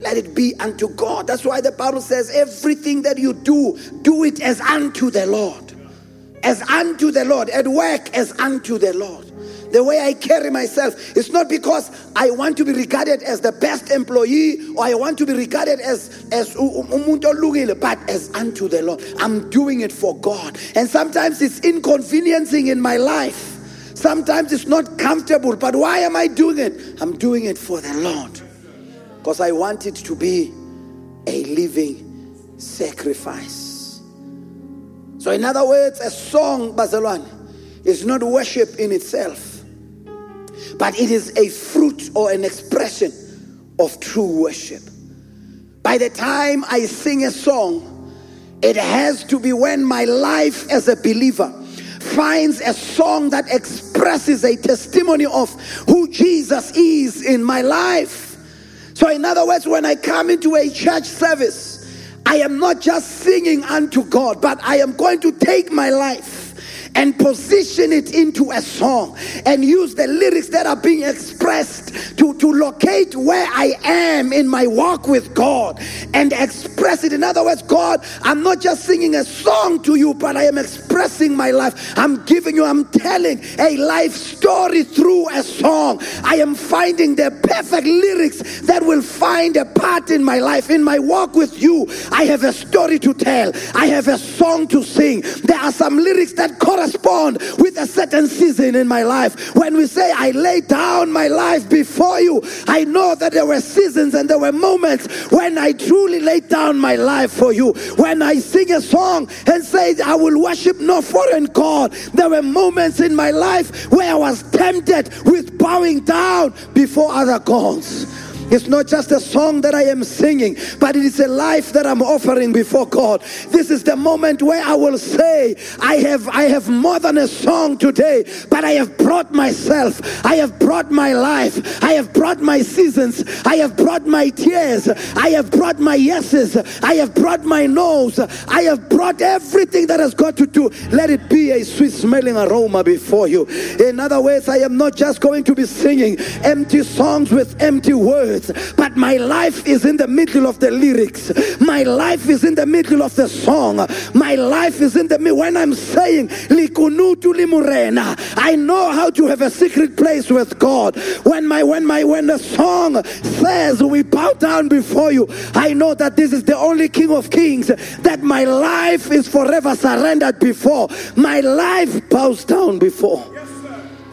Let it be unto God. That's why the Bible says, everything that you do, do it as unto the Lord. As unto the Lord. At work, as unto the Lord the way I carry myself. It's not because I want to be regarded as the best employee or I want to be regarded as as but as unto the Lord. I'm doing it for God. And sometimes it's inconveniencing in my life. Sometimes it's not comfortable, but why am I doing it? I'm doing it for the Lord. Because I want it to be a living sacrifice. So, in other words, a song, Bazalwan, is not worship in itself but it is a fruit or an expression of true worship. By the time I sing a song, it has to be when my life as a believer finds a song that expresses a testimony of who Jesus is in my life. So, in other words, when I come into a church service, I am not just singing unto God, but I am going to take my life and position it into a song and use the lyrics that are being expressed to, to locate where I am in my walk with God and express it. In other words, God, I'm not just singing a song to you, but I am expressing my life. I'm giving you, I'm telling a life story through a song. I am finding the perfect lyrics that will find a part in my life, in my walk with you. I have a story to tell, I have a song to sing. There are some lyrics that correspond correspond with a certain season in my life. When we say, I lay down my life before you, I know that there were seasons and there were moments when I truly laid down my life for you. When I sing a song and say, I will worship no foreign God, there were moments in my life where I was tempted with bowing down before other gods. It's not just a song that I am singing, but it is a life that I'm offering before God. This is the moment where I will say, I have I have more than a song today, but I have brought myself. I have brought my life. I have brought my seasons. I have brought my tears. I have brought my yeses. I have brought my no's. I have brought everything that has got to do. Let it be a sweet smelling aroma before you. In other words, I am not just going to be singing empty songs with empty words words, but my life is in the middle of the lyrics. My life is in the middle of the song. My life is in the middle. When I'm saying, Likunutu limurena, I know how to have a secret place with God. When my when my when the song says we bow down before you, I know that this is the only King of Kings that my life is forever surrendered before. My life bows down before.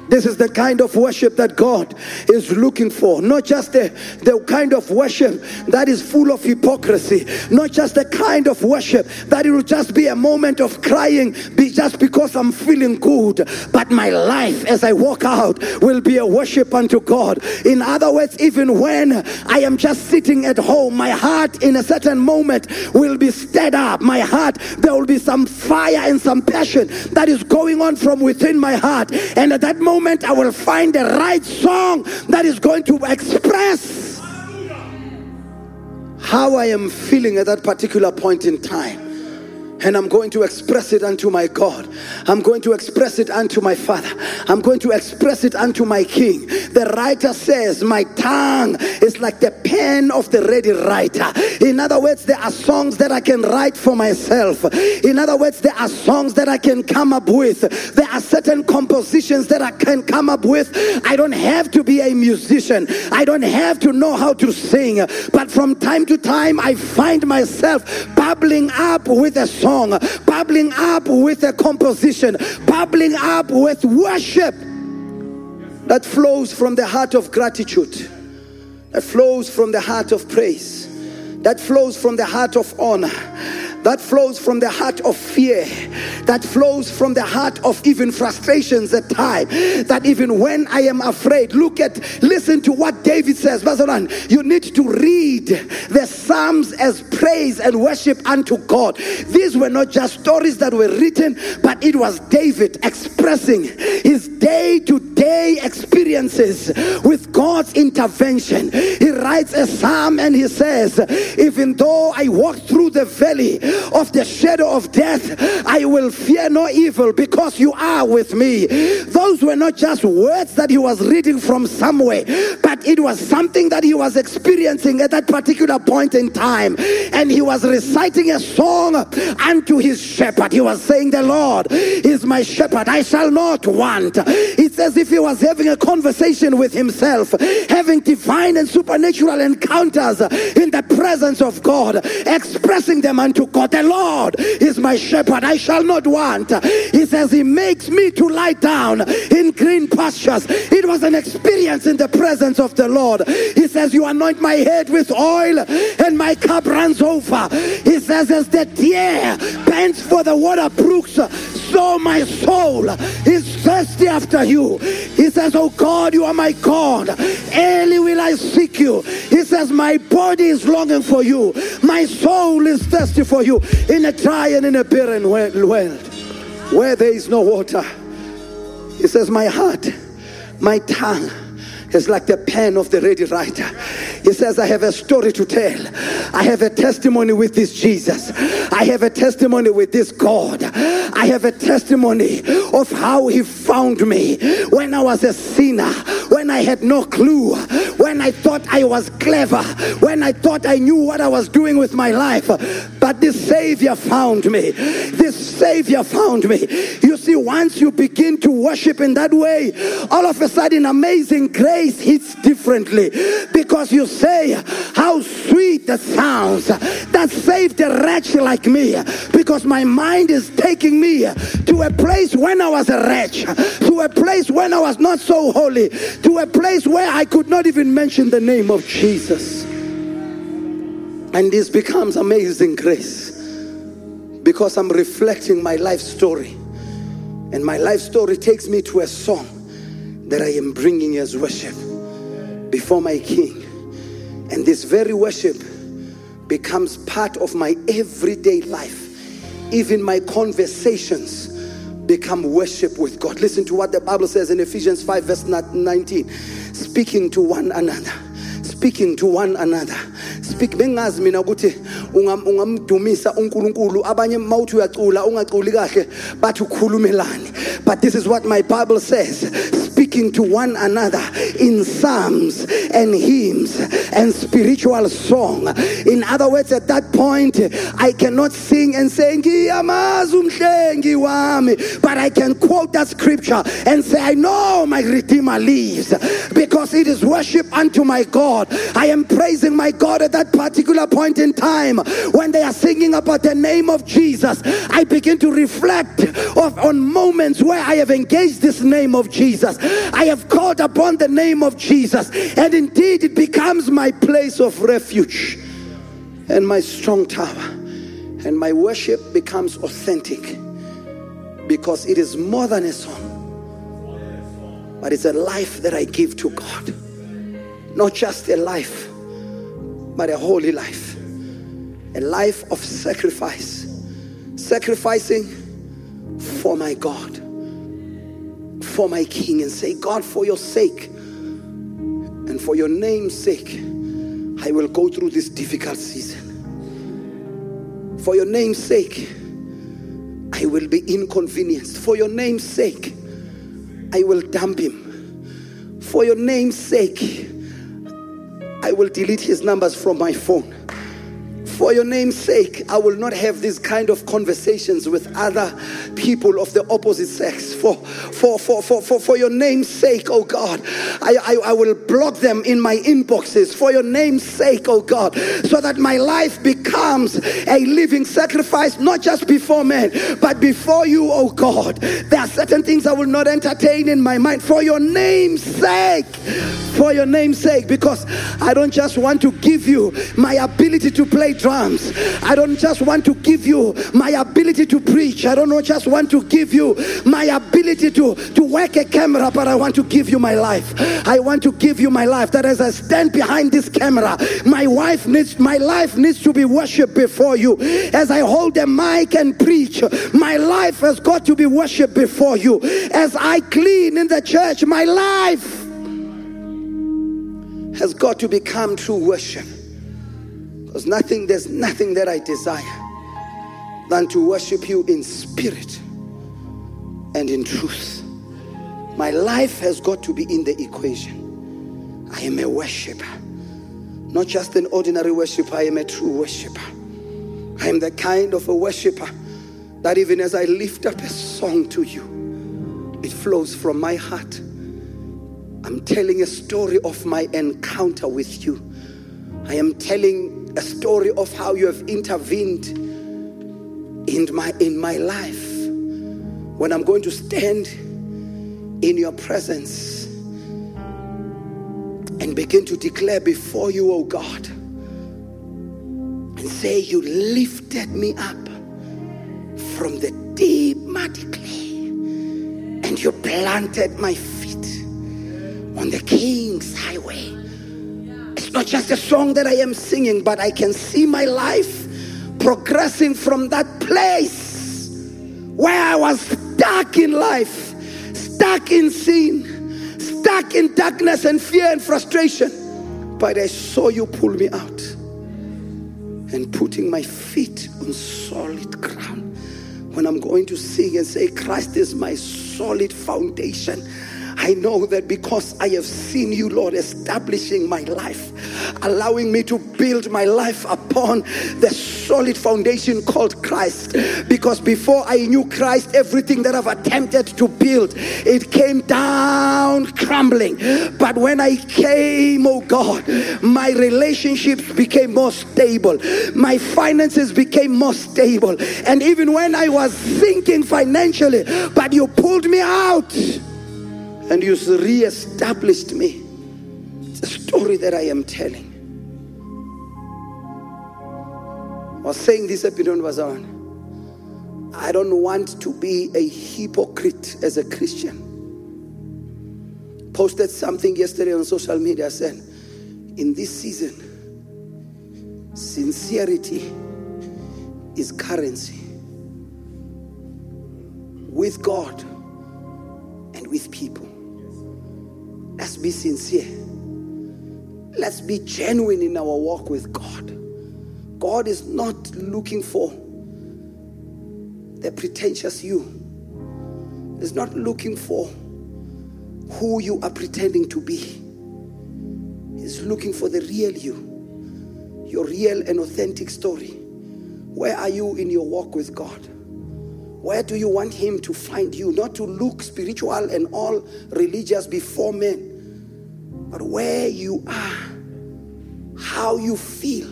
This is the kind of worship that God is looking for. Not just the, the kind of worship that is full of hypocrisy. Not just the kind of worship that it will just be a moment of crying be just because I'm feeling good. But my life as I walk out will be a worship unto God. In other words, even when I am just sitting at home, my heart in a certain moment will be stirred up. My heart, there will be some fire and some passion that is going on from within my heart. And at that moment, moment I will find the right song that is going to express how I am feeling at that particular point in time. And I'm going to express it unto my God. I'm going to express it unto my Father. I'm going to express it unto my King. The writer says, My tongue is like the pen of the ready writer. In other words, there are songs that I can write for myself. In other words, there are songs that I can come up with. There are certain compositions that I can come up with. I don't have to be a musician, I don't have to know how to sing. But from time to time, I find myself bubbling up with a song song, bubbling up with a composition, bubbling up with worship that flows from the heart of gratitude, that flows from the heart of praise, that flows from the heart of honor that flows from the heart of fear, that flows from the heart of even frustrations at time. That even when I am afraid, look at, listen to what David says. Bazaran, you need to read the Psalms as praise and worship unto God. These were not just stories that were written, but it was David expressing his day to day experiences with God's intervention. He writes a psalm and he says, Even though I walk through the valley of the shadow of death, I will fear no evil because you are with me. Those were not just words that he was reading from somewhere, but it was something that he was experiencing at that particular point in time. And he was reciting a song unto his shepherd. He was saying, The Lord is my shepherd, I shall not want. It's as if he was having a conversation with himself, having divine and supernatural encounters in the presence of God, expressing them unto God. The Lord is my shepherd, I shall not want. He says, He makes me to lie down in green pastures. It was an experience in the presence of the Lord. He says, You anoint my head with oil, and my cup runs over. He says, As the deer pants for the water brooks, so my soul is thirsty after you. He says, Oh God, you are my God. Early will I seek you. He says, My body is longing for you. My soul is thirsty for you in a dry and in a barren world where there is no water. He says, My heart, my tongue is like the pen of the ready writer. He says, I have a story to tell. I have a testimony with this Jesus. I have a testimony with this God. I have a testimony of how he found me. When I was a sinner, I had no clue, when I thought I was clever, when I thought I knew what I was doing with my life. But this Savior found me. This Savior found me. You see, once you begin to worship in that way, all of a sudden, amazing grace hits differently because you say, How sweet the sounds that saved a wretch like me because my mind is taking me to a place when I was a wretch, to a place when I was not so holy, to a place where I could not even mention the name of Jesus. And this becomes amazing grace because I'm reflecting my life story. And my life story takes me to a song that I am bringing as worship before my King. And this very worship becomes part of my everyday life. Even my conversations become worship with God. Listen to what the Bible says in Ephesians 5, verse 19 speaking to one another. Speaking to one another. Speak bengazi mina ukuthi ungamdumisa uNkulunkulu. Abanye mawuthi uyacula ungaculi kahle bathi ukhulumelani but this is what my bible says. Speaking to one another in psalms and hymns and spiritual song. In other words at that point i cannot sing and say but i can quote that scripture and say i know my redeemer lives because it is worship unto my god i am praising my god at that particular point in time when they are singing about the name of Jesus, I begin to reflect of, on moments where I have engaged this name of Jesus. I have called upon the name of Jesus, and indeed it becomes my place of refuge and my strong tower. And my worship becomes authentic because it is more than a song, but it's a life that I give to God. Not just a life, but a holy life, a life of sacrifice, sacrificing for my God, for my King, and say, God, for your sake and for your name's sake, I will go through this difficult season. For your name's sake, I will be inconvenienced. For your name's sake, I will dump him. For your name's sake, I will delete his numbers from my phone. For your name's sake, I will not have these kind of conversations with other people of the opposite sex. For, for, for, for, for, for your name's sake, oh God, I, I, I will block them in my inboxes. For your name's sake, oh God, so that my life becomes a living sacrifice, not just before men, but before you, oh God. There are certain things I will not entertain in my mind. For your name's sake, for your name's sake, because I don't just want to give you my ability to play drums. I don't just want to give you my ability to preach. I don't just want to give you my ability to, to work a camera, but I want to give you my life. I want to give you my life. That as I stand behind this camera, my wife needs my life needs to be worshipped before you. As I hold the mic and preach, my life has got to be worshipped before you. As I clean in the church, my life has got to become true worship. Because nothing, there's nothing that I desire than to worship you in spirit and in truth. My life has got to be in the equation. I am a worshiper, not just an ordinary worshiper, I am a true worshiper. I am the kind of a worshiper that even as I lift up a song to you, it flows from my heart. I'm telling a story of my encounter with you. I am telling a story of how you have intervened in my in my life. When I'm going to stand in your presence and begin to declare before you, oh God, and say, You lifted me up from the deep muddy clay and you planted my feet on the king's highway not just a song that I am singing, but I can see my life progressing from that place where I was stuck in life, stuck in sin, stuck in darkness and fear and frustration. But I saw you pull me out and putting my feet on solid ground. When I'm going to sing and say, Christ is my solid foundation I know that because I have seen you, Lord, establishing my life, allowing me to build my life upon the solid foundation called Christ. Because before I knew Christ, everything that I've attempted to build, it came down crumbling. But when I came, oh God, my relationships became more stable, my finances became more stable. And even when I was thinking financially, but you pulled me out and you re-established me. It's a story that I am telling. I was saying this episode was on. I don't want to be a hypocrite as a Christian. Posted something yesterday on social media said, in this season, sincerity is currency. With God and with people. Let's be sincere. Let's be genuine in our walk with God. God is not looking for the pretentious you. He's not looking for who you are pretending to be. He's looking for the real you, your real and authentic story. Where are you in your walk with God? Where do you want Him to find you? Not to look spiritual and all religious before men, where you are, how you feel.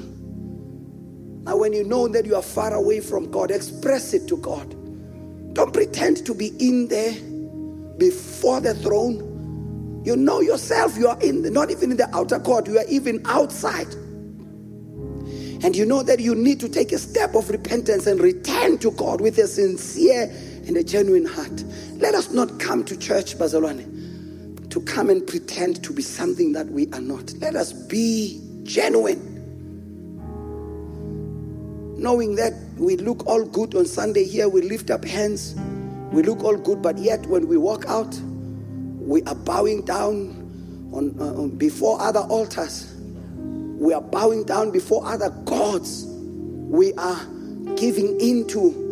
Now, when you know that you are far away from God, express it to God. Don't pretend to be in there before the throne. You know yourself, you are in not even in the outer court, you are even outside. And you know that you need to take a step of repentance and return to God with a sincere and a genuine heart. Let us not come to church, Bazalwane to come and pretend to be something that we are not. Let us be genuine. Knowing that we look all good on Sunday here, we lift up hands, we look all good, but yet when we walk out, we are bowing down on, uh, before other altars. We are bowing down before other gods. We are giving into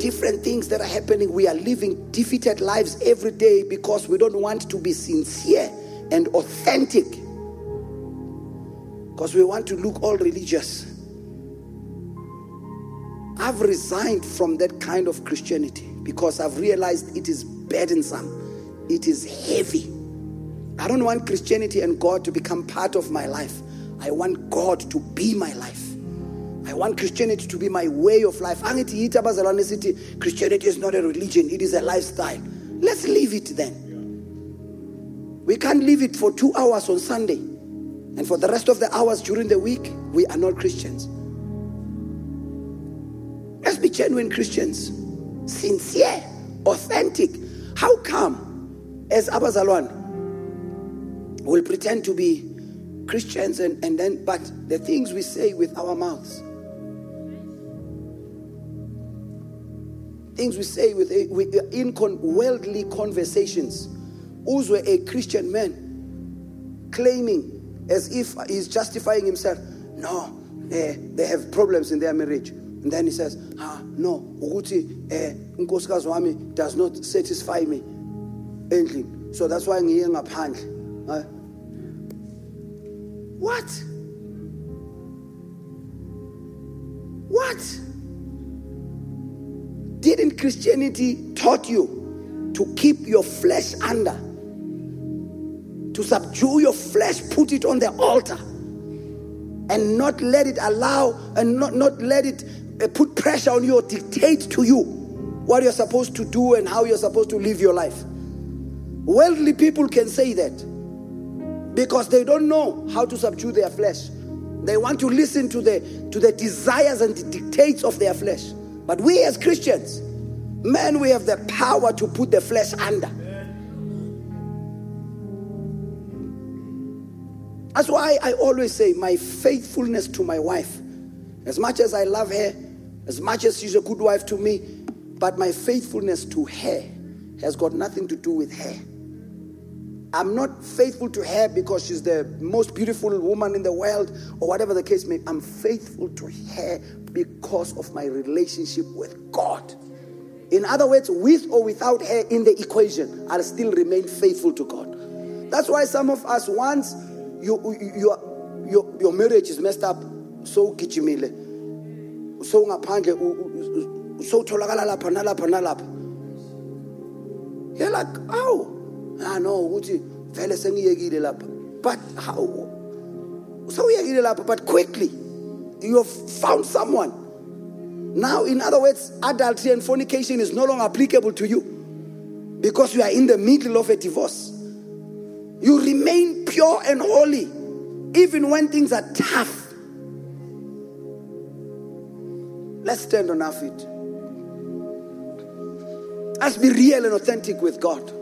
different things that are happening. We are living defeated lives every day because we don't want to be sincere and authentic. Because we want to look all religious. I've resigned from that kind of Christianity because I've realized it is burdensome, it is heavy. I don't want Christianity and God to become part of my life. I want God to be my life. I want Christianity to be my way of life. Christianity is not a religion, it is a lifestyle. Let's leave it then. We can't leave it for two hours on Sunday. And for the rest of the hours during the week, we are not Christians. Let's be genuine Christians, sincere, authentic. How come, as Abazalwan, we'll pretend to be Christians and, and then, but the things we say with our mouths, things we say with, with in con, worldly conversations. Uzwe, a Christian man, claiming as if he's justifying himself. No, eh, they have problems in their marriage. And then he says, ah, no, Uguti, eh, unkosikazi wami does not satisfy me endlini. So that's why I'm ngiye ngaphandle. Uh, what? What? Christianity taught you to keep your flesh under? To subdue your flesh, put it on the altar, and not let it allow and not, not let it uh, put pressure on you or dictate to you what you're supposed to do and how you're supposed to live your life. Worldly people can say that because they don't know how to subdue their flesh. They want to listen to the to the desires and the dictates of their flesh. But we as Christians, man, we have the power to put the flesh under. That's why I always say my faithfulness to my wife, as much as I love her, as much as she's a good wife to me, but my faithfulness to her has got nothing to do with her. I'm not faithful to her because she's the most beautiful woman in the world or whatever the case may be. I'm faithful to her because of my relationship with God. In other words, with or without her in the equation, I'll still remain faithful to God. That's why some of us, once you, you, your, your marriage is messed up, so gijimile, so ngaphandle, so tholakala lapha nalapha. You're like, oh, I know, ukuthi vele sengiyekile lapha. But how? So sewuyekile lapha but quickly. You have found someone now in other words adultery and fornication is no longer applicable to you because you are in the middle of a divorce you remain pure and holy even when things are tough let's stand on our feet let's be real and authentic with god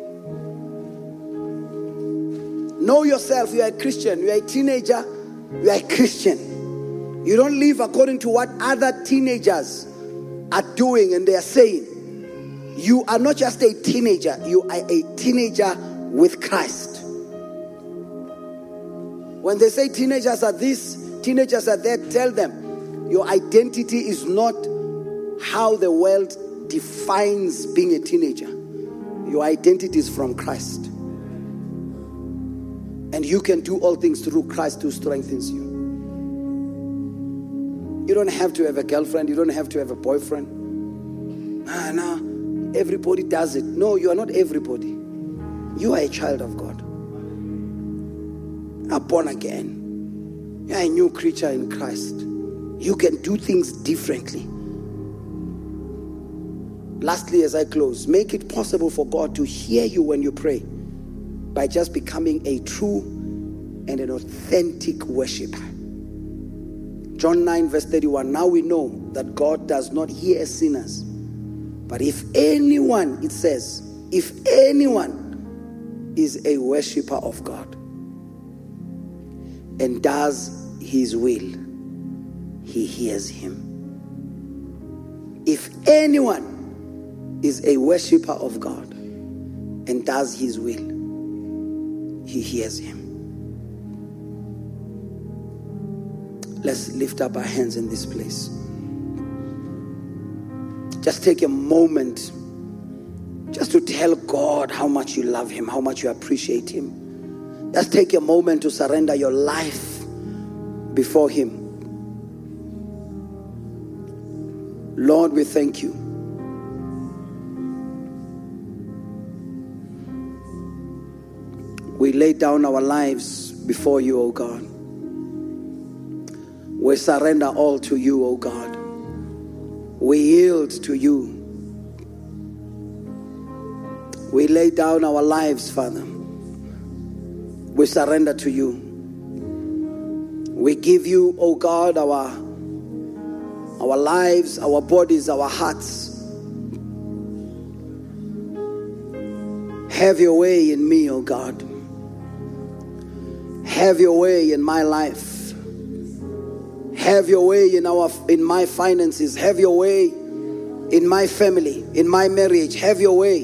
Know yourself. You are a Christian. You are a teenager. You are a Christian. You don't live according to what other teenagers are doing and they are saying. You are not just a teenager, you are a teenager with Christ. When they say teenagers are this, teenagers are that, tell them your identity is not how the world defines being a teenager. Your identity is from Christ. And you can do all things through Christ who strengthens you. You don't have to have a girlfriend, you don't have to have a boyfriend. Ah, no, everybody does it. No, you are not everybody. You are a child of God. You are born again. You are a new creature in Christ. You can do things differently. Lastly, as I close, make it possible for God to hear you when you pray by just becoming a true and an authentic worshiper. John 9, verse 31. Now we know that God does not hear sinners. But if anyone, it says, if anyone is a worshiper of God and does his will, he hears him. If anyone is a worshiper of God and does his will, he hears him. Let's lift up our hands in this place. just take a moment just to tell God how much you love Him, how much you appreciate Him. Just take a moment to surrender your life before Him. Lord, we thank you. We lay down our lives before you, O God. We surrender all to you, O God. We yield to you. We lay down our lives, Father. We surrender to you. We give you, O God, our, our lives, our bodies, our hearts. Have your way in me, O God. Have your way in my life. Have your way in our in my finances. Have your way in my family, in my marriage. Have your way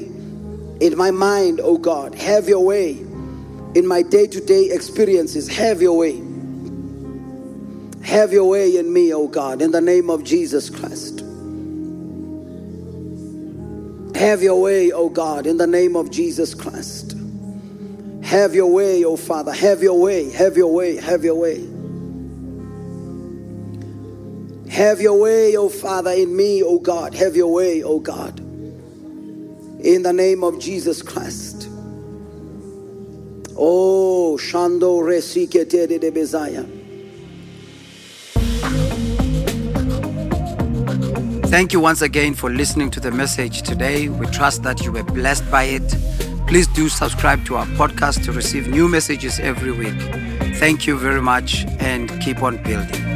in my mind, oh God. Have your way in my day-to-day experiences. Have your way. Have your way in me, oh God, in the name of Jesus Christ. Have your way, oh God, in the name of Jesus Christ. Have your way, oh Father. Have your way, have your way, have your way. Have your way, O Father, in me, O God. Have your way, O God. In the name of Jesus Christ. Oh, Shando Resikete de Bezaya. Thank you once again for listening to the message today. We trust that you were blessed by it. Please do subscribe to our podcast to receive new messages every week. Thank you very much and keep on building.